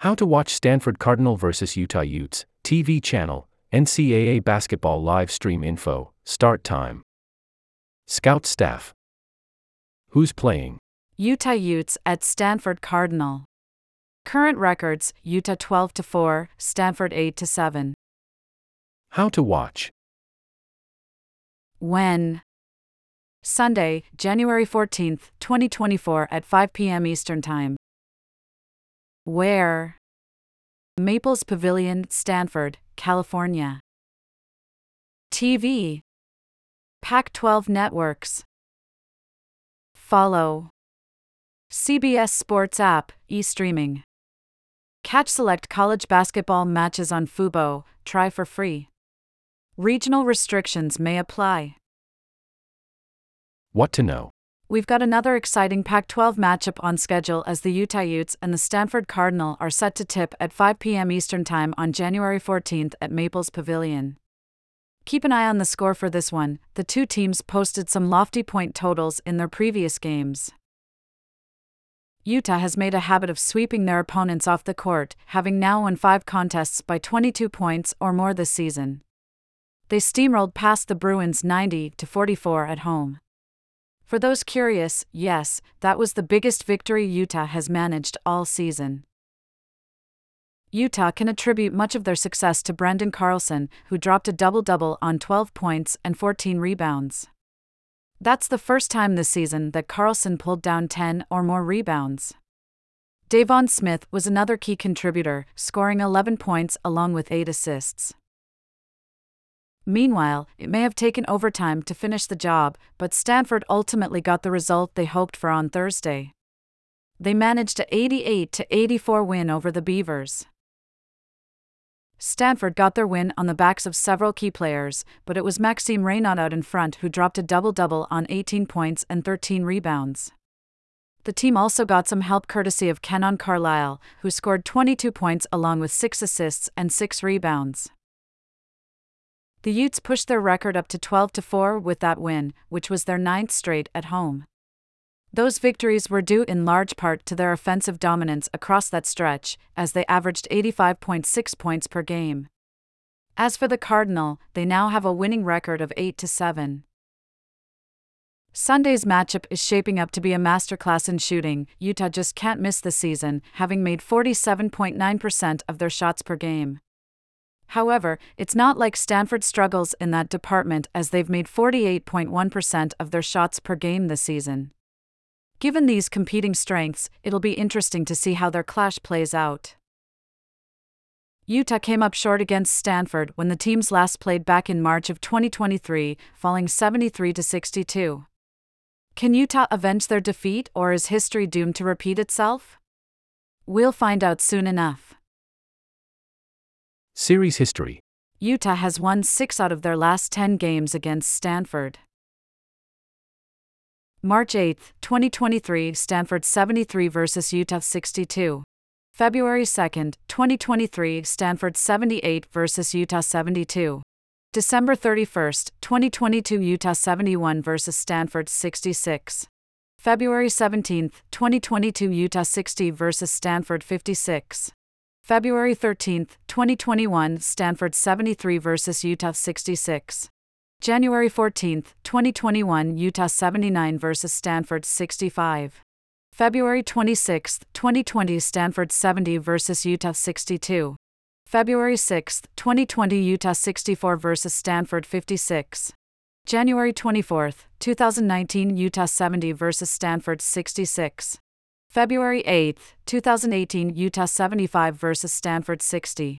How to watch Stanford Cardinal vs. Utah Utes, TV channel, NCAA basketball live stream info, start time. Scout staff. Who's playing? Utah Utes at Stanford Cardinal. Current records Utah 12 to 4, Stanford 8 to 7. How to watch? When? Sunday, January 14th, 2024 at 5 p.m. Eastern Time. Where? Maples Pavilion, Stanford, California. TV. Pac 12 Networks. Follow. CBS Sports App, e streaming. Catch select college basketball matches on Fubo, try for free. Regional restrictions may apply. What to know? We've got another exciting Pac 12 matchup on schedule as the Utah Utes and the Stanford Cardinal are set to tip at 5 p.m. Eastern Time on January 14th at Maples Pavilion. Keep an eye on the score for this one, the two teams posted some lofty point totals in their previous games. Utah has made a habit of sweeping their opponents off the court, having now won five contests by 22 points or more this season. They steamrolled past the Bruins 90 to 44 at home. For those curious, yes, that was the biggest victory Utah has managed all season. Utah can attribute much of their success to Branden Carlson, who dropped a double double on 12 points and 14 rebounds. That's the first time this season that Carlson pulled down 10 or more rebounds. Deivon Smith was another key contributor, scoring 11 points along with 8 assists. Meanwhile, it may have taken overtime to finish the job, but Stanford ultimately got the result they hoped for on Thursday. They managed a 88 84 win over the Beavers. Stanford got their win on the backs of several key players, but it was Maxime Reynaud out in front who dropped a double double on 18 points and 13 rebounds. The team also got some help courtesy of Kanaan Carlyle, who scored 22 points along with 6 assists and 6 rebounds. The Utes pushed their record up to 12 4 with that win, which was their ninth straight at home. Those victories were due in large part to their offensive dominance across that stretch, as they averaged 85.6 points per game. As for the Cardinal, they now have a winning record of 8 7. Sunday's matchup is shaping up to be a masterclass in shooting. Utah just can't miss the season, having made 47.9% of their shots per game. However, it's not like Stanford struggles in that department as they've made 48.1% of their shots per game this season. Given these competing strengths, it'll be interesting to see how their clash plays out. Utah came up short against Stanford when the teams last played back in March of 2023, falling 73 to 62. Can Utah avenge their defeat or is history doomed to repeat itself? We'll find out soon enough. Series history. Utah has won 6 out of their last 10 games against Stanford. March 8, 2023, Stanford 73 versus Utah 62. February 2, 2023, Stanford 78 versus Utah 72. December 31, 2022, Utah 71 versus Stanford 66. February 17, 2022, Utah 60 versus Stanford 56. February 13, 2021, Stanford 73 versus Utah 66. January 14, 2021, Utah 79 versus Stanford 65. February 26, 2020, Stanford 70 versus Utah 62. February 6, 2020, Utah 64 versus Stanford 56. January 24, 2019, Utah 70 versus Stanford 66. February 8, 2018, Utah 75 versus Stanford 60.